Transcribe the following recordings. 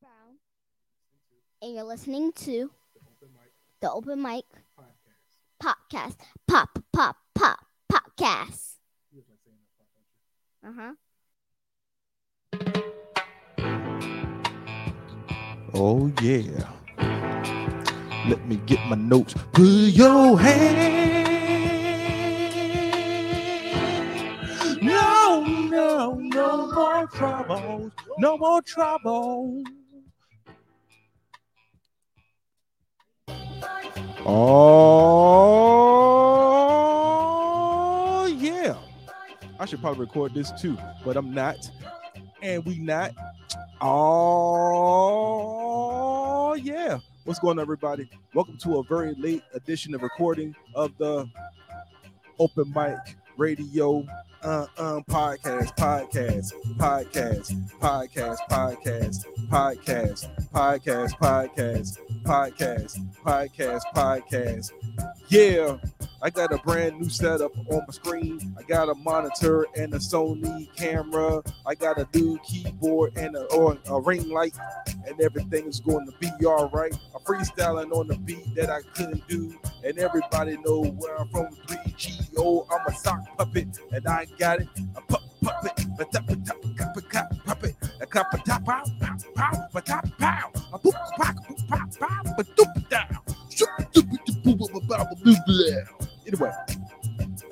Brown, and you're listening to the Open Mike Podcast. Pop, pop, pop, podcast. Uh huh. Oh yeah. Let me get my notes. Put your hand. More troubles. No more trouble. Oh yeah. I should probably record this too, but I'm not. And we not. Oh yeah. What's going on, everybody? Welcome to a very late edition of recording of the Open Mike Radio uh, um, podcast, podcast, podcast, podcast, podcast, podcast, podcast, podcast, podcast, podcast, podcast. Yeah, I got a brand new setup on my screen. I got a monitor and a Sony camera. I got a new keyboard and a, or a ring light, and everything is going to be all right. I'm freestyling on the beat that I couldn't do, and everybody know where I'm from. 3GO, I'm a sock puppet, and I got it. A pu- puppet, a top, a top, a cup, a cup, puppet, a cup, a top, pow, pow, pow, a top, pow, a boop, boop, pow, pow, a doop, down. Anyway,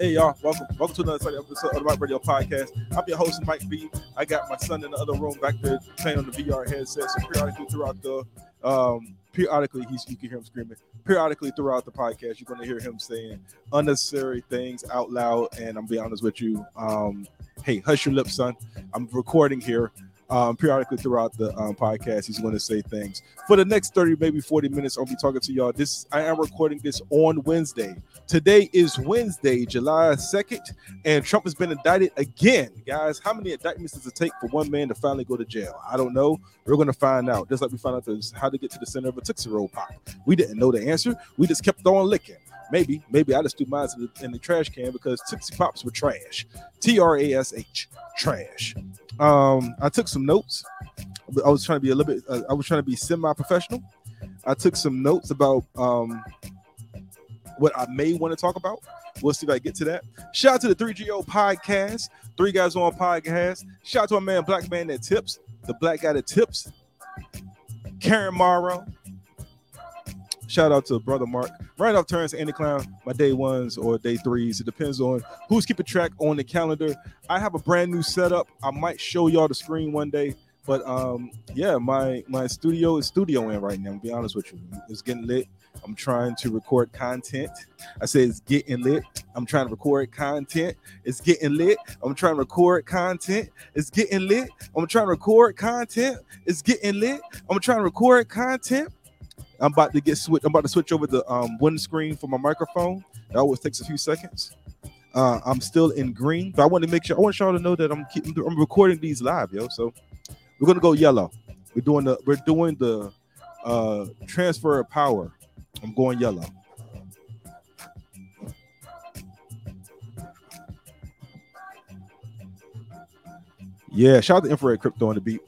hey y'all, welcome, welcome to another episode of the Mike Radio Podcast. I'm your host, Mike B. I got my son in the other room back there playing on the VR headset. So periodically throughout the, um, periodically he's you can hear him screaming. Periodically throughout the podcast, you're going to hear him saying unnecessary things out loud. And I'm being honest with you, um, hey, hush your lips, son. I'm recording here. Um, periodically throughout the um, podcast, he's going to say things. For the next 30, maybe 40 minutes, I'll be talking to y'all. This I am recording this on Wednesday. Today is Wednesday, July 2nd, and Trump has been indicted again. Guys, how many indictments does it take for one man to finally go to jail? I don't know. We're going to find out. Just like we found out how to get to the center of a Roll Pop. We didn't know the answer. We just kept on licking. Maybe, maybe I just threw mine in the, in the trash can because Tootsie Pops were trash. T R A S H, trash. Um, I took some notes. I was trying to be a little bit. Uh, I was trying to be semi-professional. I took some notes about um, what I may want to talk about. We'll see if I get to that. Shout out to the 3GO podcast, Three Guys on Podcast. Shout out to my man, Black Man That Tips, the Black Guy That Tips, Karen Morrow. Shout out to Brother Mark. Right off turns Andy Clown, my day ones or day threes. It depends on who's keeping track on the calendar. I have a brand new setup. I might show y'all the screen one day. But um, yeah, my my studio is studioing right now. To be honest with you, it's getting lit. I'm trying to record content. I say it's getting lit. I'm trying to record content. It's getting lit. I'm trying to record content. It's getting lit. I'm trying to record content. It's getting lit. I'm trying to record content. I'm about to get switch. I'm about to switch over the um, windscreen for my microphone. That always takes a few seconds. Uh, I'm still in green, but I want to make sure. I want y'all to know that I'm keeping. I'm recording these live, yo. So we're gonna go yellow. We're doing the. We're doing the uh, transfer of power. I'm going yellow. Yeah, shout out to Infrared Krypto on the beat.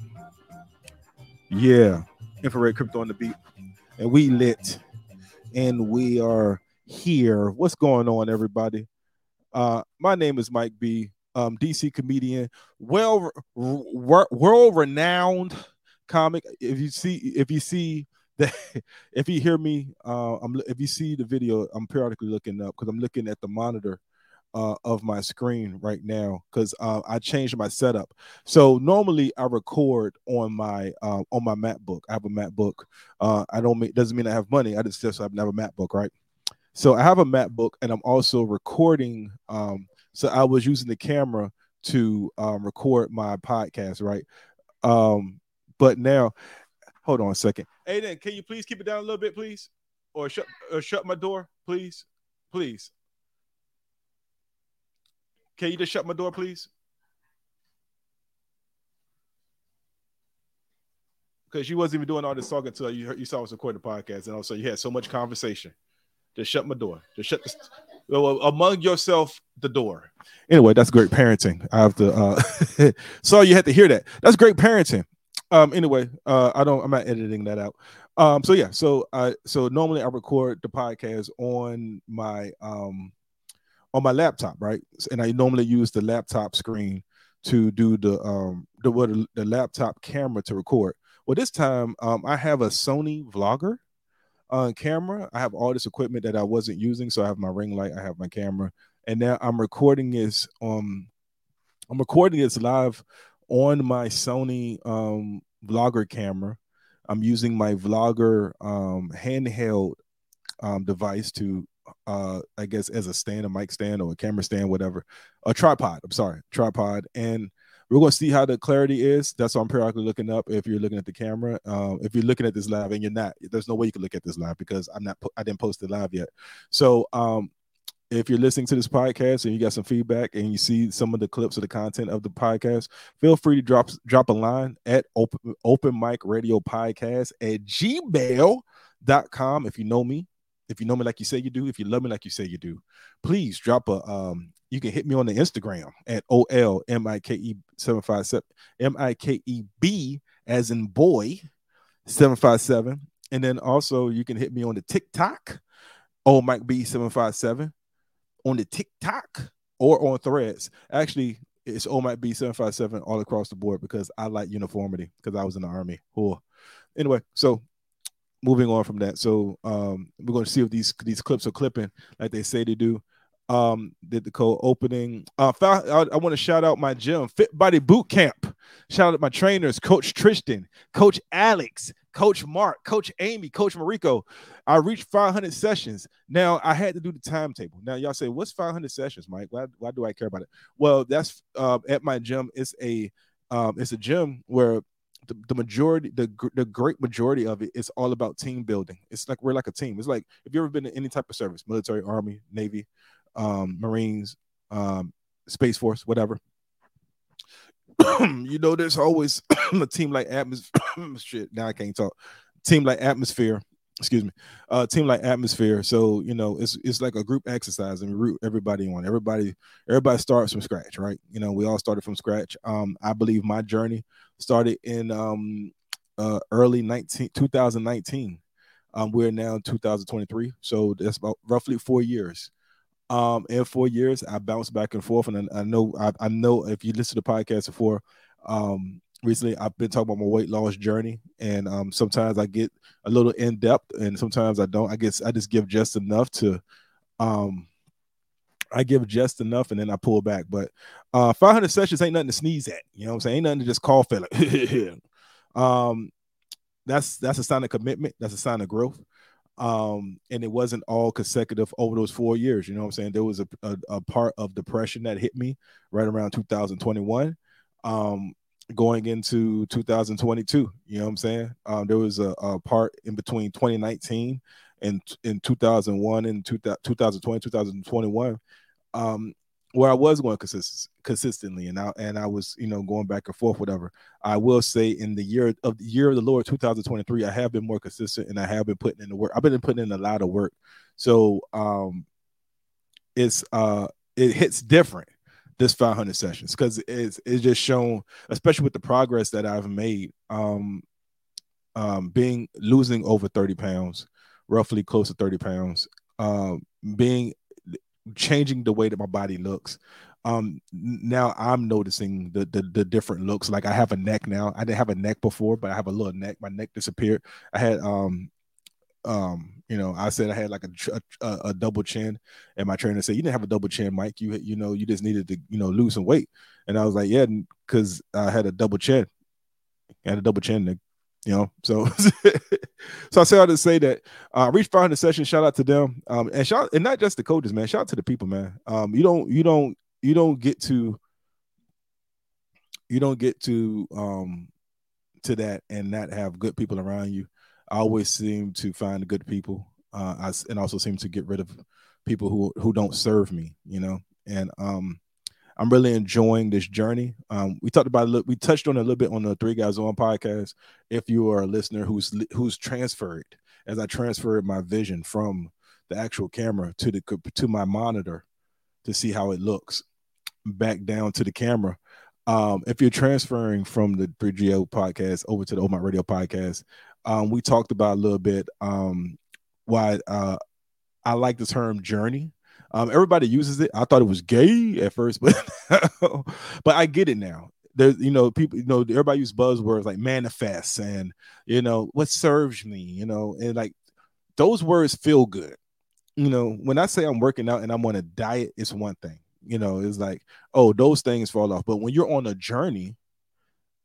Yeah, Infrared Krypto on the beat and we lit. And we are here. What's going on everybody? Uh my name is mike b um dc comedian well world renowned comic. If you see if you see that if you hear me uh i'm if you see the video i'm periodically looking up because i'm looking at the monitor uh, of my screen right now because uh, I changed my setup. So normally I record on my uh, on my MacBook. I have a MacBook. Uh, I don't mean doesn't mean I have money. I just just have a MacBook, right? So I have a MacBook and I'm also recording. Um, so I was using the camera to um, record my podcast, right? Um, but now, hold on a second. Aiden, can you please keep it down a little bit, please, or shut or shut my door, please, please. Can you just shut my door, please? Because you wasn't even doing all this talking until you heard, you saw us recording the podcast, and also you had so much conversation. Just shut my door. Just shut the well, among yourself the door. Anyway, that's great parenting. I have to. uh So you had to hear that. That's great parenting. um anyway uh i don't i'm not editing that out um so yeah so i so normally i record the podcast on my um on my laptop right? And i normally use the laptop screen to do the um the what the laptop camera to record. Well this time um i have a sony vlogger on camera. I have all this equipment that i wasn't using so i have my ring light i have my camera and now i'm recording this um i'm recording this live on my Sony um, vlogger camera. I'm using my vlogger um, handheld um, device to, uh, I guess, as a stand, a mike stand, or a camera stand, whatever, a tripod. I'm sorry, tripod, and we're going to see how the clarity is. That's what I'm periodically looking up. If you're looking at the camera, um, if you're looking at this live and you're not, there's no way you can look at this live because I'm not. I didn't post it live yet. So um, if you're listening to this podcast and you got some feedback and you see some of the clips of the content of the podcast, feel free to drop drop a line at open, open mic radio podcast at gmail.com. If you know me, if you know me like you say you do, if you love me like you say you do, please drop a um you can hit me on the Instagram at OLMIKE 757 M-I-K-E-B as in boy 757. And then also you can hit me on the TikTok, O Mike B 757 on the TikTok or on threads. Actually, it's O Mike B 757 all across the board because I like uniformity because I was in the army. Cool. Anyway, so moving on from that. So um, we're going to see if these these clips are clipping like they say they do. Um, did the cold opening. Uh, I, I want to shout out my gym, Fit Body Boot Camp. Shout out my trainers, Coach Tristan, Coach Alex, Coach Mark, Coach Amy, Coach Mariko. I reached 500 sessions. Now I had to do the timetable. Now y'all say, what's 500 sessions, Mike? Why, why do I care about it? Well, that's uh, at my gym. It's a um, it's a gym where the, the majority, the the great majority of it is all about team building. It's like we're like a team. It's like if you've ever been in any type of service, military, army, navy, um, Marines, um, Space Force, whatever. you know, there's always a team like atmosphere. now I can't talk. Team like atmosphere. Excuse me. Uh, team like atmosphere. So you know, it's it's like a group exercise, and we root everybody on. Everybody, everybody starts from scratch, right? You know, we all started from scratch. Um, I believe my journey started in um uh early 19 2019. Um, we're now 2023, so that's about roughly four years um in four years i bounced back and forth and i, I know I, I, know if you listen to the podcast before um recently i've been talking about my weight loss journey and um sometimes i get a little in depth and sometimes i don't i guess i just give just enough to um I give just enough and then I pull back. But uh 500 sessions ain't nothing to sneeze at. You know what I'm saying? Ain't nothing to just call fella. Um, that's that's a sign of commitment. That's a sign of growth um and it wasn't all consecutive over those four years you know what i'm saying there was a, a, a, part of depression that hit me right around 2021 um going into 2022 you know what i'm saying um there was a, a part in between 2019 and in 2001 and 2020 2021 um where I was going consist- consistently, and I and I was you know going back and forth, whatever. I will say in the year of the year of the Lord 2023, I have been more consistent, and I have been putting in the work. I've been putting in a lot of work, so um, it's uh, it hits different this 500 sessions because it's it's just shown, especially with the progress that I've made, um, um, being losing over 30 pounds, roughly close to 30 pounds, um, being changing the way that my body looks. Um, now I'm noticing the, the, the different looks. Like I have a neck now. I didn't have a neck before, but I have a little neck. My neck disappeared. I had um um you know I said I had like a, a, a double chin, and my trainer said you didn't have a double chin, Mike. You you know you just needed to you know lose some weight, and I was like yeah, because I had a double chin. I had a double chin, you know so so i say all to say that uh reach 500 session shout out to them. Um and shout and not just the coaches man shout out to the people man. Um you don't you don't you don't get to you don't get to um to that and not have good people around you. I always seem to find good people uh I, and also seem to get rid of people who who don't serve me you know? And um I'm really enjoying this journey. Um, we talked about we touched on a little bit on the Three Guys On podcast. If you are a listener who's who's transferred, as I transferred my vision from the actual camera to the to my monitor to see how it looks, back down to the camera. Um, if you're transferring from the 3GO podcast over to the Open Radio podcast, um, we talked about a little bit um, why uh, I like the term journey. Um, everybody uses it. I thought it was gay at first, but but I get it now. There's you know people you know everybody use buzzwords like manifest and you know what serves me you know and like those words feel good. You know when I say I'm working out and I'm on a diet, it's one thing. You know it's like oh those things fall off, but when you're on a journey,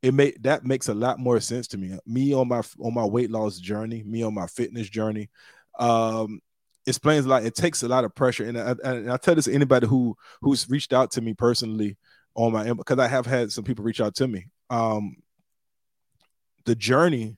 it make that makes a lot more sense to me. Me on my on my weight loss journey, me on my fitness journey. Um, explains a lot. It takes a lot of pressure, and I, and I tell this to anybody who who's reached out to me personally on my because I have had some people reach out to me. Um, the journey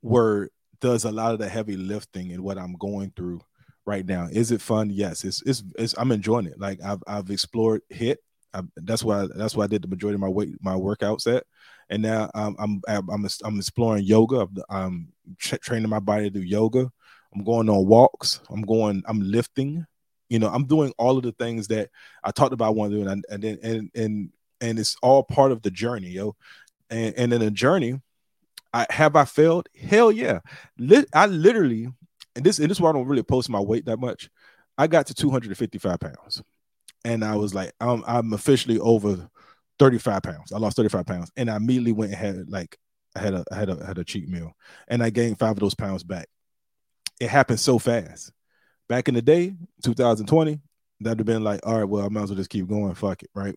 where does a lot of the heavy lifting and what I'm going through right now. Is it fun? Yes, it's it's, it's I'm enjoying it. Like I've I've explored HIIT. I, that's why that's why I did the majority of my weight my workouts at, and now I'm I'm I'm, I'm exploring yoga. I'm, tra- training my body to do yoga. I'm going on walks. I'm going. I'm lifting. You know, I'm doing all of the things that I talked about one doing, and and and and and it's all part of the journey, yo. And and in the journey, I have I failed? Hell yeah. I literally, and this and this is why I don't really post my weight that much. I got to 255 pounds, and I was like, I'm I'm officially over 35 pounds. I lost 35 pounds, and I immediately went and had like I had a I had a had a cheat meal, and I gained five of those pounds back it happened so fast. Back in the day, 2020, that'd have been like, all right, well, I might as well just keep going. Fuck it, right?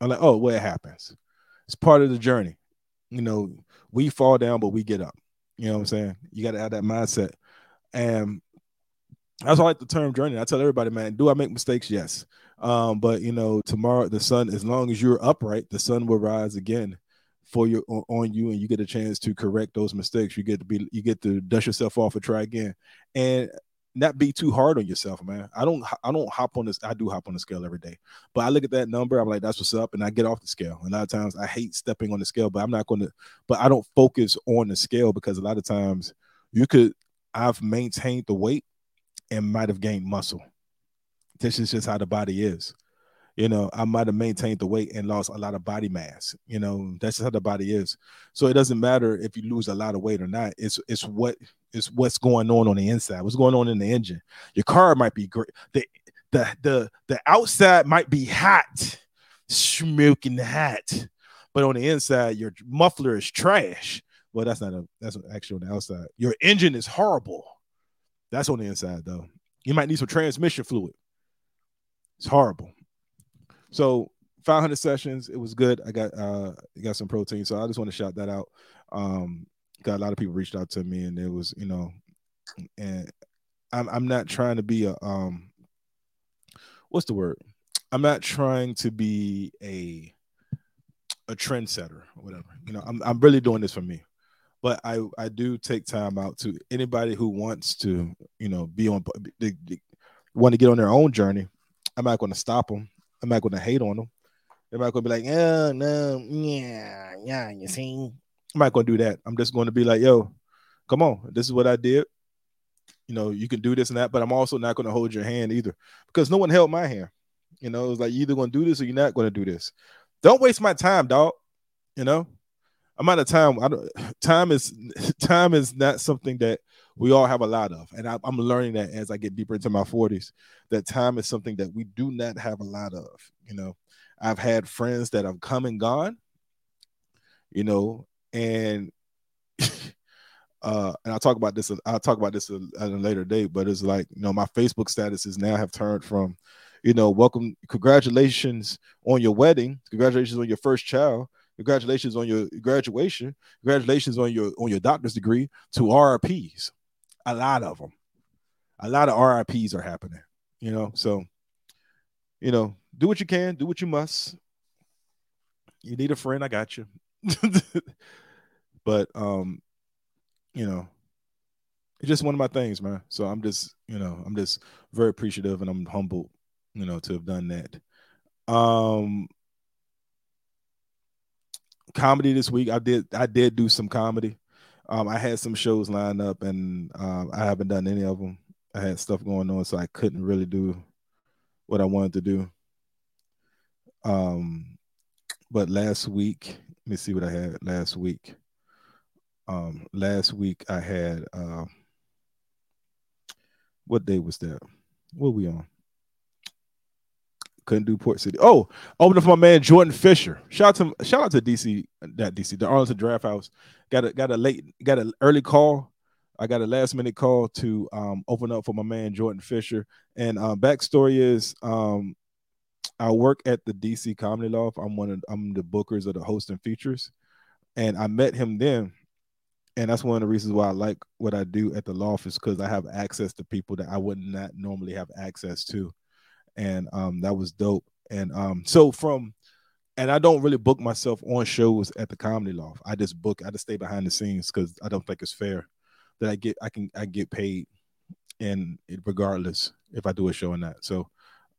I'm like, oh, well, it happens. It's part of the journey. You know, we fall down, but we get up. You know what I'm saying? You got to have that mindset. And that's why I like the term journey. I tell everybody, man, do I make mistakes? Yes. Um, but you know, tomorrow the sun, as long as you're upright, the sun will rise again for you on you and you get a chance to correct those mistakes. You get to be you get to dust yourself off and try again. And not be too hard on yourself man. I don't i don't hop on this i do hop on the scale every day. But i look at that number i'm like that's what's up and i get off the scale. A lot of times i hate stepping on the scale but i'm not going to but i don't focus on the scale because a lot of times you could i've maintained the weight and might have gained muscle. This is just how the body is you know, I might have maintained the weight and lost a lot of body mass. You know, that's just how the body is. So it doesn't matter if you lose a lot of weight or not. It's it's what it's what's going on on the inside. What's going on in the engine? Your car might be great. The the the the outside might be hot, smoking hot, but on the inside, your muffler is trash. Well, that's not a that's actually on the outside. Your engine is horrible. That's on the inside though. You might need some transmission fluid. It's horrible. So 500 sessions, it was good. I got uh got some protein, so I just want to shout that out. Um, got a lot of people reached out to me, and it was you know, and I'm I'm not trying to be a um, what's the word? I'm not trying to be a a trendsetter or whatever. You know, I'm I'm really doing this for me. But I I do take time out to anybody who wants to, you know, be on want to get on their own journey. I'm not going to stop them. I'm not going to hate on them. They're not going to be like, yeah, no, yeah, yeah, you see. I'm not going to do that. I'm just going to be like, yo, come on, this is what I did. You know, you can do this and that, but I'm also not going to hold your hand either because no one held my hand. You know, it's like you either going to do this or you're not going to do this. Don't waste my time, dog. You know, I'm out of time. I don't, time is time is not something that we all have a lot of. And I, am learning that as I get deeper into my 40s, that time is something that we do not have a lot of. You know, I've had friends that have come and gone, you know, and uh and I'll talk about this I'll talk about this at a later date, but it's like, you know, my Facebook statuses now have turned from, you know, welcome, congratulations on your wedding, congratulations on your first child, congratulations on your graduation, congratulations on your on your doctor's degree to RPs a lot of them. A lot of RIPs are happening, you know. So, you know, do what you can, do what you must. You need a friend, I got you. but um, you know, it's just one of my things, man. So I'm just, you know, I'm just very appreciative and I'm humbled, you know, to have done that. Um comedy this week. I did I did do some comedy. Um, I had some shows lined up, and um, I haven't done any of them. I had stuff going on, so I couldn't really do what I wanted to do. Um, but last week, let me see what I had last week. Um, last week I had uh, what day was that? What were we on? Couldn't do Port City. Oh, opening for my man Jordan Fisher. Shout out to shout out to DC, that DC, the Arlington Draft House. Got a got a late, got an early call. I got a last minute call to um, open up for my man Jordan Fisher. And uh, backstory is um, I work at the DC Comedy Loft. I'm one of I'm the bookers of the host and features, and I met him then. And that's one of the reasons why I like what I do at the loft is because I have access to people that I would not normally have access to and um, that was dope. And um, so from, and I don't really book myself on shows at the Comedy Loft. I just book. I just stay behind the scenes because I don't think it's fair that I get I can I get paid, and regardless if I do a show or not. So,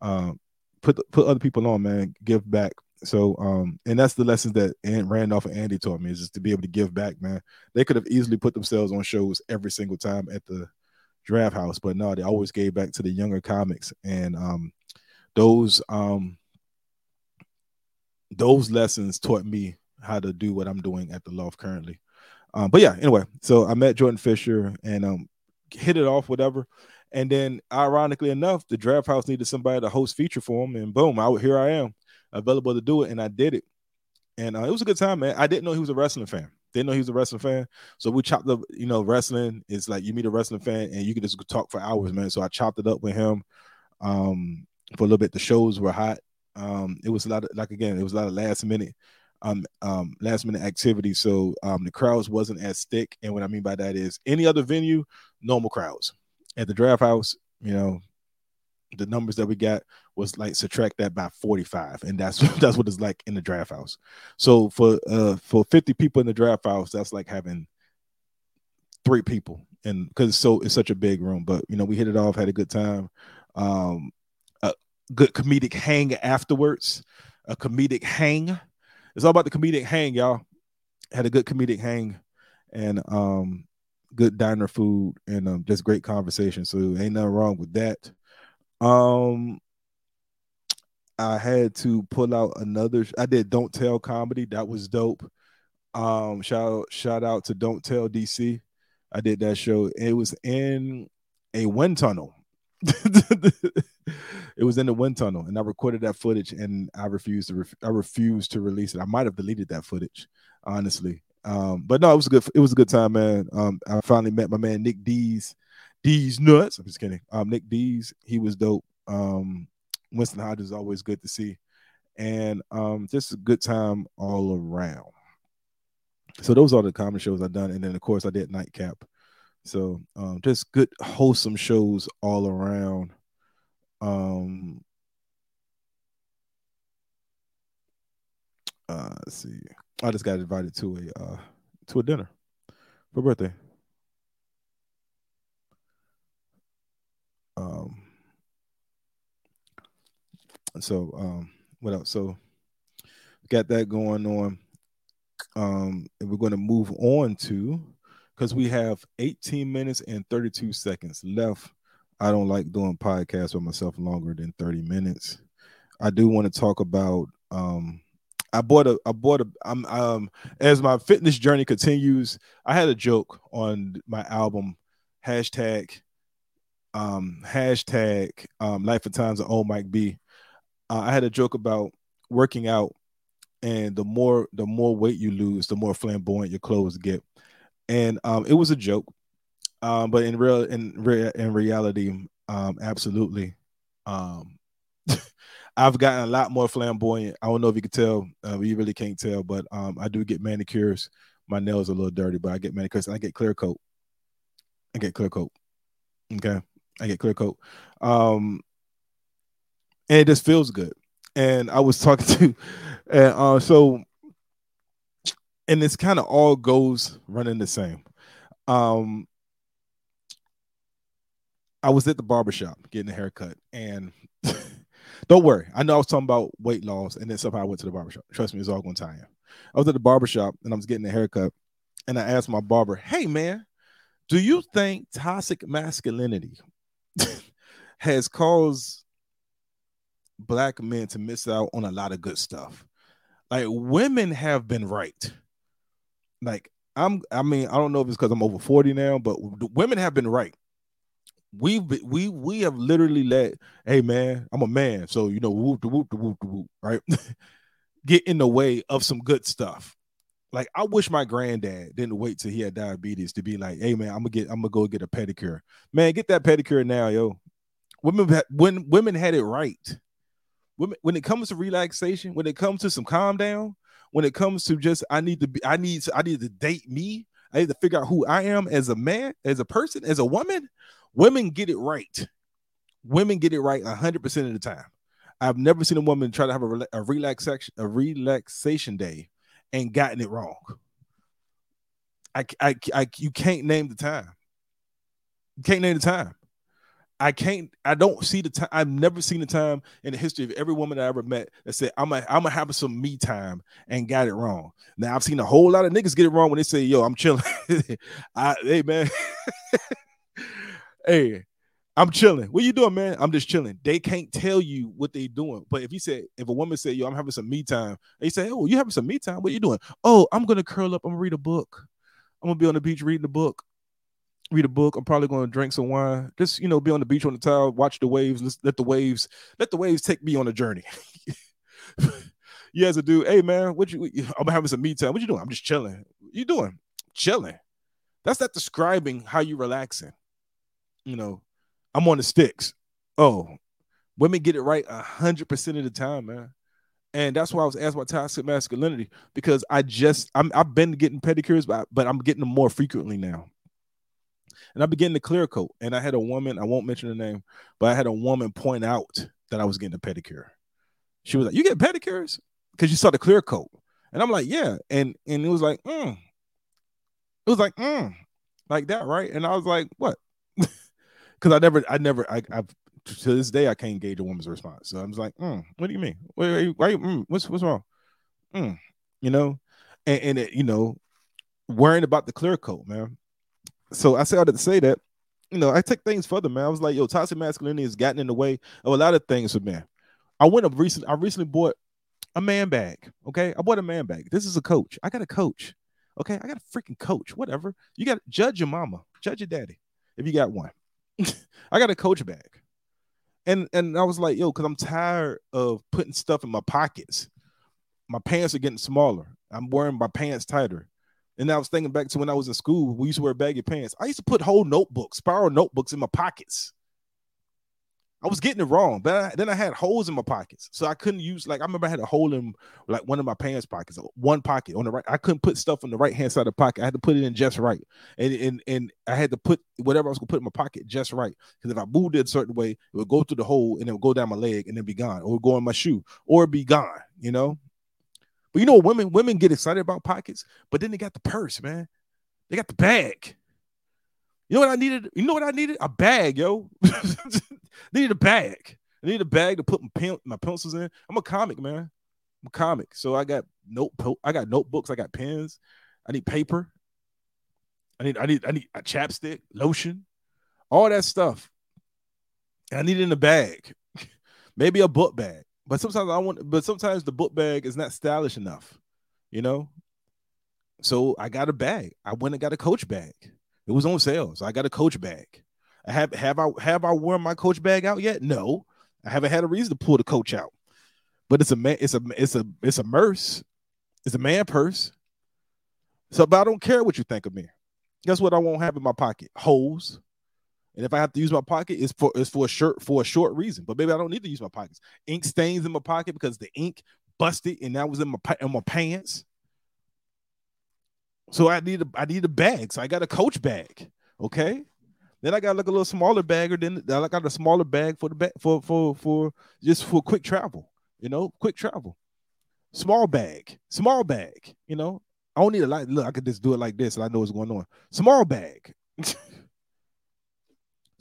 um, put put other people on, man. Give back. So, um, and that's the lessons that Randolph and Andy taught me is just to be able to give back, man. They could have easily put themselves on shows every single time at the draft house, but no, they always gave back to the younger comics, and um, those um those lessons taught me how to do what I'm doing at the loft currently. Um, but yeah, anyway, so I met Jordan Fisher and um hit it off, whatever. And then, ironically enough, the draft house needed somebody to host feature for him, and boom, I here I am, available to do it, and I did it. And uh, it was a good time, man. I didn't know he was a wrestling fan. Didn't know he was a wrestling fan. So we chopped up, you know, wrestling is like you meet a wrestling fan and you can just talk for hours, man. So I chopped it up with him. Um, for a little bit. The shows were hot. Um, it was a lot of like again, it was a lot of last minute um, um last minute activity. So um the crowds wasn't as thick. And what I mean by that is any other venue, normal crowds. At the draft house, you know, the numbers that we got was like subtract that by 45 and that's that's what it's like in the draft house so for uh for 50 people in the draft house that's like having three people and because so it's such a big room but you know we hit it off had a good time um good comedic hang afterwards. A comedic hang. It's all about the comedic hang, y'all. Had a good comedic hang and um good diner food and um, just great conversation. So ain't nothing wrong with that. Um I had to pull out another I did Don't Tell comedy. That was dope. Um shout shout out to Don't Tell DC. I did that show. It was in a wind tunnel. it was in the wind tunnel, and I recorded that footage, and I refused to. I refused to release it. I might have deleted that footage, honestly. Um, but no, it was a good. It was a good time, man. Um, I finally met my man Nick Dees. Dees nuts. I'm just kidding. Um, Nick Dees, he was dope. Um, Winston Hodges is always good to see, and um, just a good time all around. So those are the common shows I've done, and then of course I did Nightcap. So um, just good wholesome shows all around. Um, uh, let's see. I just got invited to a uh, to a dinner for birthday. Um, so um, what else? So got that going on. Um, and we're going to move on to because we have 18 minutes and 32 seconds left. I don't like doing podcasts with myself longer than 30 minutes. I do want to talk about um I bought a I bought a I'm um as my fitness journey continues, I had a joke on my album hashtag um hashtag um life and times of old Mike B. Uh, I had a joke about working out and the more the more weight you lose, the more flamboyant your clothes get and um, it was a joke. Um, but in real in real in reality, um, absolutely. Um, I've gotten a lot more flamboyant. I don't know if you can tell. Uh, you really can't tell, but um, I do get manicures. My nails are a little dirty, but I get manicures. and I get clear coat. I get clear coat. Okay, I get clear coat. Um, and it just feels good. And I was talking to, and uh, so and this kind of all goes running the same. Um, I was at the barbershop getting a haircut, and don't worry, I know I was talking about weight loss, and then somehow I went to the barbershop. Trust me, it's all going to tie in. I was at the barbershop and I was getting a haircut, and I asked my barber, Hey man, do you think toxic masculinity has caused black men to miss out on a lot of good stuff? like women have been right. Like I'm, I mean, I don't know if it's because I'm over 40 now, but women have been right. We've we we have literally let, hey man, I'm a man, so you know, whoop the whoop the whoop the whoop, right? Get in the way of some good stuff. Like I wish my granddad didn't wait till he had diabetes to be like, hey man, I'm gonna get, I'm gonna go get a pedicure. Man, get that pedicure now, yo. Women when women had it right. Women, when it comes to relaxation, when it comes to some calm down, when it comes to just I need to be I need I need to date me. I need to figure out who I am as a man, as a person, as a woman. Women get it right. Women get it right 100% of the time. I've never seen a woman try to have a, a relaxation a relaxation day and gotten it wrong. I, I, I you can't name the time. You can't name the time. I can't. I don't see the time. I've never seen the time in the history of every woman I ever met that said, "I'm gonna, I'm gonna have some me time," and got it wrong. Now I've seen a whole lot of niggas get it wrong when they say, "Yo, I'm chilling." I, hey man, hey, I'm chilling. What you doing, man? I'm just chilling. They can't tell you what they doing. But if you say, if a woman say, "Yo, I'm having some me time," they say, "Oh, you having some me time? What you doing?" "Oh, I'm gonna curl up. I'm gonna read a book. I'm gonna be on the beach reading a book." Read a book. I'm probably going to drink some wine. Just you know, be on the beach on the towel, watch the waves. Let the waves, let the waves take me on a journey. you as a dude, hey man, what you? I'm having some me time. What you doing? I'm just chilling. You doing? Chilling. That's not describing how you relaxing. You know, I'm on the sticks. Oh, women get it right hundred percent of the time, man. And that's why I was asked about toxic masculinity because I just I'm I've been getting pedicures, but, but I'm getting them more frequently now and I began to clear coat. And I had a woman, I won't mention the name, but I had a woman point out that I was getting a pedicure. She was like, "You get pedicures?" Because you saw the clear coat, and I'm like, "Yeah," and and it was like, mm. it was like, mm. like that, right? And I was like, "What?" Because I never, I never, I, I've to this day I can't gauge a woman's response. So I'm just like, mm, "What do you mean? Why? why mm, what's what's wrong?" Mm, you know, and, and it, you know, worrying about the clear coat, man so I said I had to say that, you know, I take things further, man. I was like, yo, toxic masculinity has gotten in the way of a lot of things for men. I went up recent. I recently bought a man bag. Okay. I bought a man bag. This is a coach. I got a coach. Okay. I got a freaking coach. Whatever. You got to judge your mama, judge your daddy if you got one. I got a coach bag. And and I was like, yo, because I'm tired of putting stuff in my pockets. My pants are getting smaller. I'm wearing my pants tighter. And I was thinking back to when I was in school, we used to wear baggy pants. I used to put whole notebooks, spiral notebooks in my pockets. I was getting it wrong, but I, then I had holes in my pockets, so I couldn't use like I remember I had a hole in like one of my pants pockets, uh, one pocket on the right. I couldn't put stuff on the right hand side of the pocket. I had to put it in just right, and and and I had to put whatever I was gonna put in my pocket just right because if I moved it a certain way, it would go through the hole and it would go down my leg and then be gone, or go in my shoe, or be gone. You know, but you know, women women get excited about pockets, but then they got the purse, man. They got the bag. You know what I needed? You know what I needed? A bag, yo. needed a bag. I need a bag to put my pen, my pencils in. I'm a comic, man. I'm a comic, so I got note. I got notebooks. I got pens. I need paper. I need. I need. I need a chapstick, lotion, all that stuff. And I need it in a bag, maybe a book bag. But sometimes I want, but sometimes the book bag is not stylish enough, you know. So I got a bag. I went and got a coach bag. It was on sale, so I got a coach bag. I have have I have I worn my coach bag out yet? No, I haven't had a reason to pull the coach out. But it's a man, it's a it's a it's a purse, it's a man purse. So, but I don't care what you think of me. Guess what? I won't have in my pocket holes, and if I have to use my pocket, it's for it's for a shirt for a short reason. But maybe I don't need to use my pockets. Ink stains in my pocket because the ink busted and that was in my in my pants. So I need a I need a bag. So I got a coach bag. Okay. Then I got like a little smaller bag, or then I got a smaller bag for the bag for for for just for quick travel. You know, quick travel. Small bag, small bag. You know, I don't need a lot. Look, I could just do it like this, and I know what's going on. Small bag.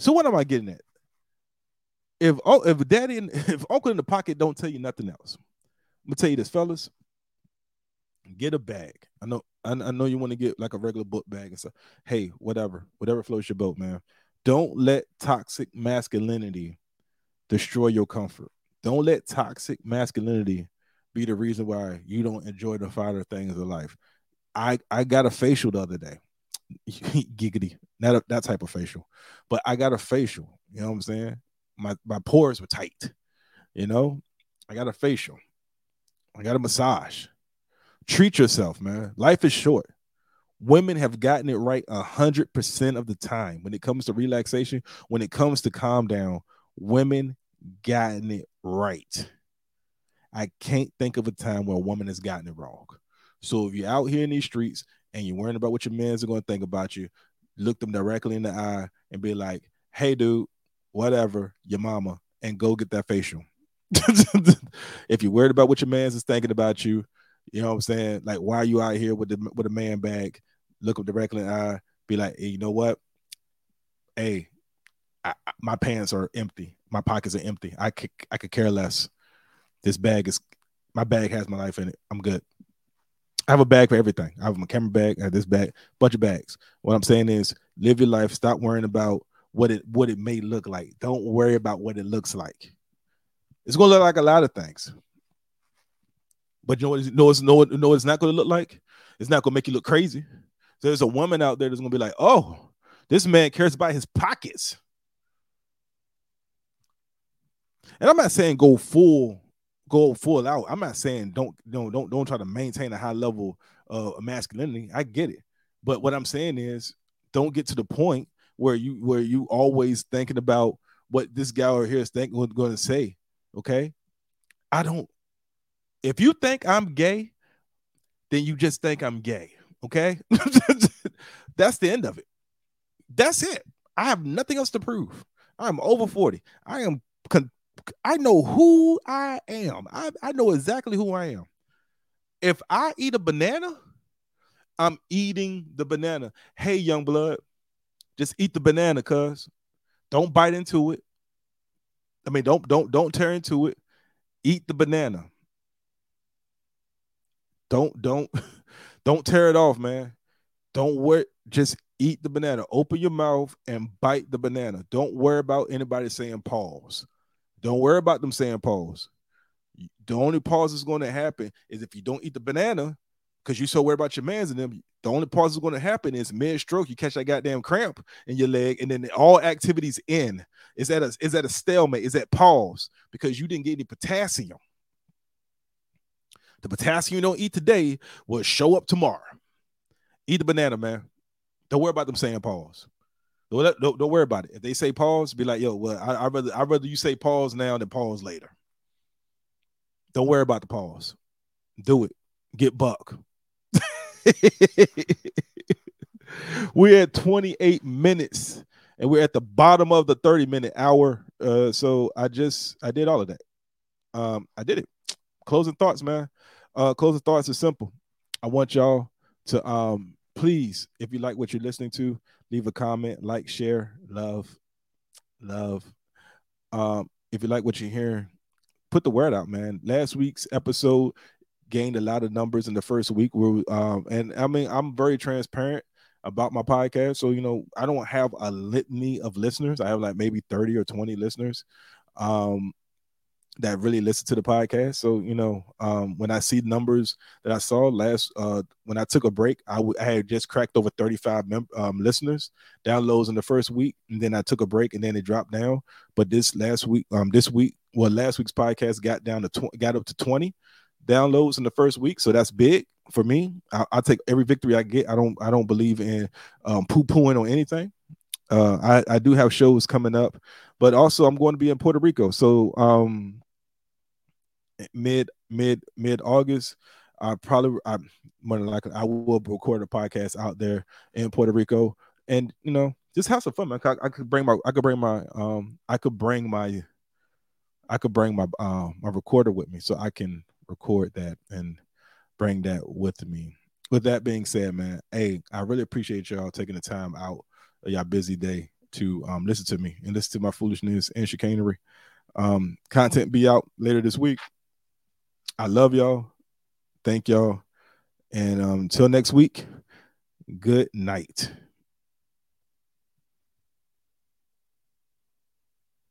So what am I getting at? If oh, if daddy and if uncle in the pocket don't tell you nothing else, I'm gonna tell you this, fellas. Get a bag. I know I, I know you want to get like a regular book bag and stuff. Hey, whatever, whatever floats your boat, man. Don't let toxic masculinity destroy your comfort. Don't let toxic masculinity be the reason why you don't enjoy the finer things of life. I I got a facial the other day. Giggity. A, that type of facial. But I got a facial. You know what I'm saying? My my pores were tight. You know, I got a facial. I got a massage. Treat yourself, man. Life is short. Women have gotten it right a hundred percent of the time when it comes to relaxation. When it comes to calm down, women gotten it right. I can't think of a time where a woman has gotten it wrong. So if you're out here in these streets and you're worrying about what your man's are going to think about you, look them directly in the eye and be like, "Hey, dude, whatever, your mama," and go get that facial. if you're worried about what your man's is thinking about you, you know what I'm saying? Like, why are you out here with the with a man bag? Look them directly in the eye, be like, hey, you know what? Hey, I, I, my pants are empty. My pockets are empty. I could I could care less. This bag is my bag has my life in it. I'm good. I have a bag for everything. I have my camera bag, I have this bag, bunch of bags. What I'm saying is live your life. Stop worrying about what it what it may look like. Don't worry about what it looks like. It's gonna look like a lot of things. But you know what? No, it's no, no, it's not gonna look like. It's not gonna make you look crazy. There's a woman out there that's gonna be like, oh, this man cares about his pockets. And I'm not saying go full, go full out. I'm not saying don't don't don't don't try to maintain a high level of masculinity. I get it, but what I'm saying is don't get to the point where you where you always thinking about what this guy over here is thinking going to say. Okay, I don't. If you think I'm gay, then you just think I'm gay. Okay, that's the end of it. That's it. I have nothing else to prove. I'm over 40. I am con- I know who I am. I, I know exactly who I am. If I eat a banana, I'm eating the banana. Hey, young blood, just eat the banana, cuz. Don't bite into it. I mean, don't don't don't tear into it. Eat the banana. Don't don't don't tear it off, man. Don't worry. Just eat the banana. Open your mouth and bite the banana. Don't worry about anybody saying pause. Don't worry about them saying pause. The only pause that's going to happen is if you don't eat the banana because you're so worried about your man's and them. The only pause that's going to happen is mid stroke. You catch that goddamn cramp in your leg, and then all activities in. Is that a is that a stalemate? Is that pause because you didn't get any potassium? The potassium you don't eat today will show up tomorrow. Eat the banana, man. Don't worry about them saying pause. Don't, don't, don't worry about it. If they say pause, be like, yo, well, I, I rather I rather you say pause now than pause later. Don't worry about the pause. Do it. Get buck. we're at 28 minutes and we're at the bottom of the 30 minute hour. Uh, so I just I did all of that. Um, I did it. Closing thoughts, man. Uh, closing thoughts is simple. I want y'all to um please, if you like what you're listening to, leave a comment, like, share, love, love. Um, if you like what you're hearing, put the word out, man. Last week's episode gained a lot of numbers in the first week. Where um, and I mean, I'm very transparent about my podcast. So, you know, I don't have a litany of listeners. I have like maybe 30 or 20 listeners. Um, that really listen to the podcast. So you know, um, when I see numbers that I saw last uh, when I took a break, I, w- I had just cracked over 35 mem- um, listeners downloads in the first week, and then I took a break, and then it dropped down. But this last week, um, this week, well, last week's podcast got down to tw- got up to 20 downloads in the first week, so that's big for me. I, I take every victory I get. I don't I don't believe in um, poo pooing on anything. Uh, I, I do have shows coming up, but also I'm going to be in Puerto Rico. So um, mid mid mid August. I probably I more than likely I will record a podcast out there in Puerto Rico, and you know just have some fun, man. I, I could bring my I could bring my um I could bring my I could bring my uh, my recorder with me so I can record that and bring that with me. With that being said, man, hey, I really appreciate y'all taking the time out of y'all busy day to um, listen to me and listen to my foolishness and chicanery. Um, content be out later this week. I love y'all. Thank y'all. And um, until next week, good night.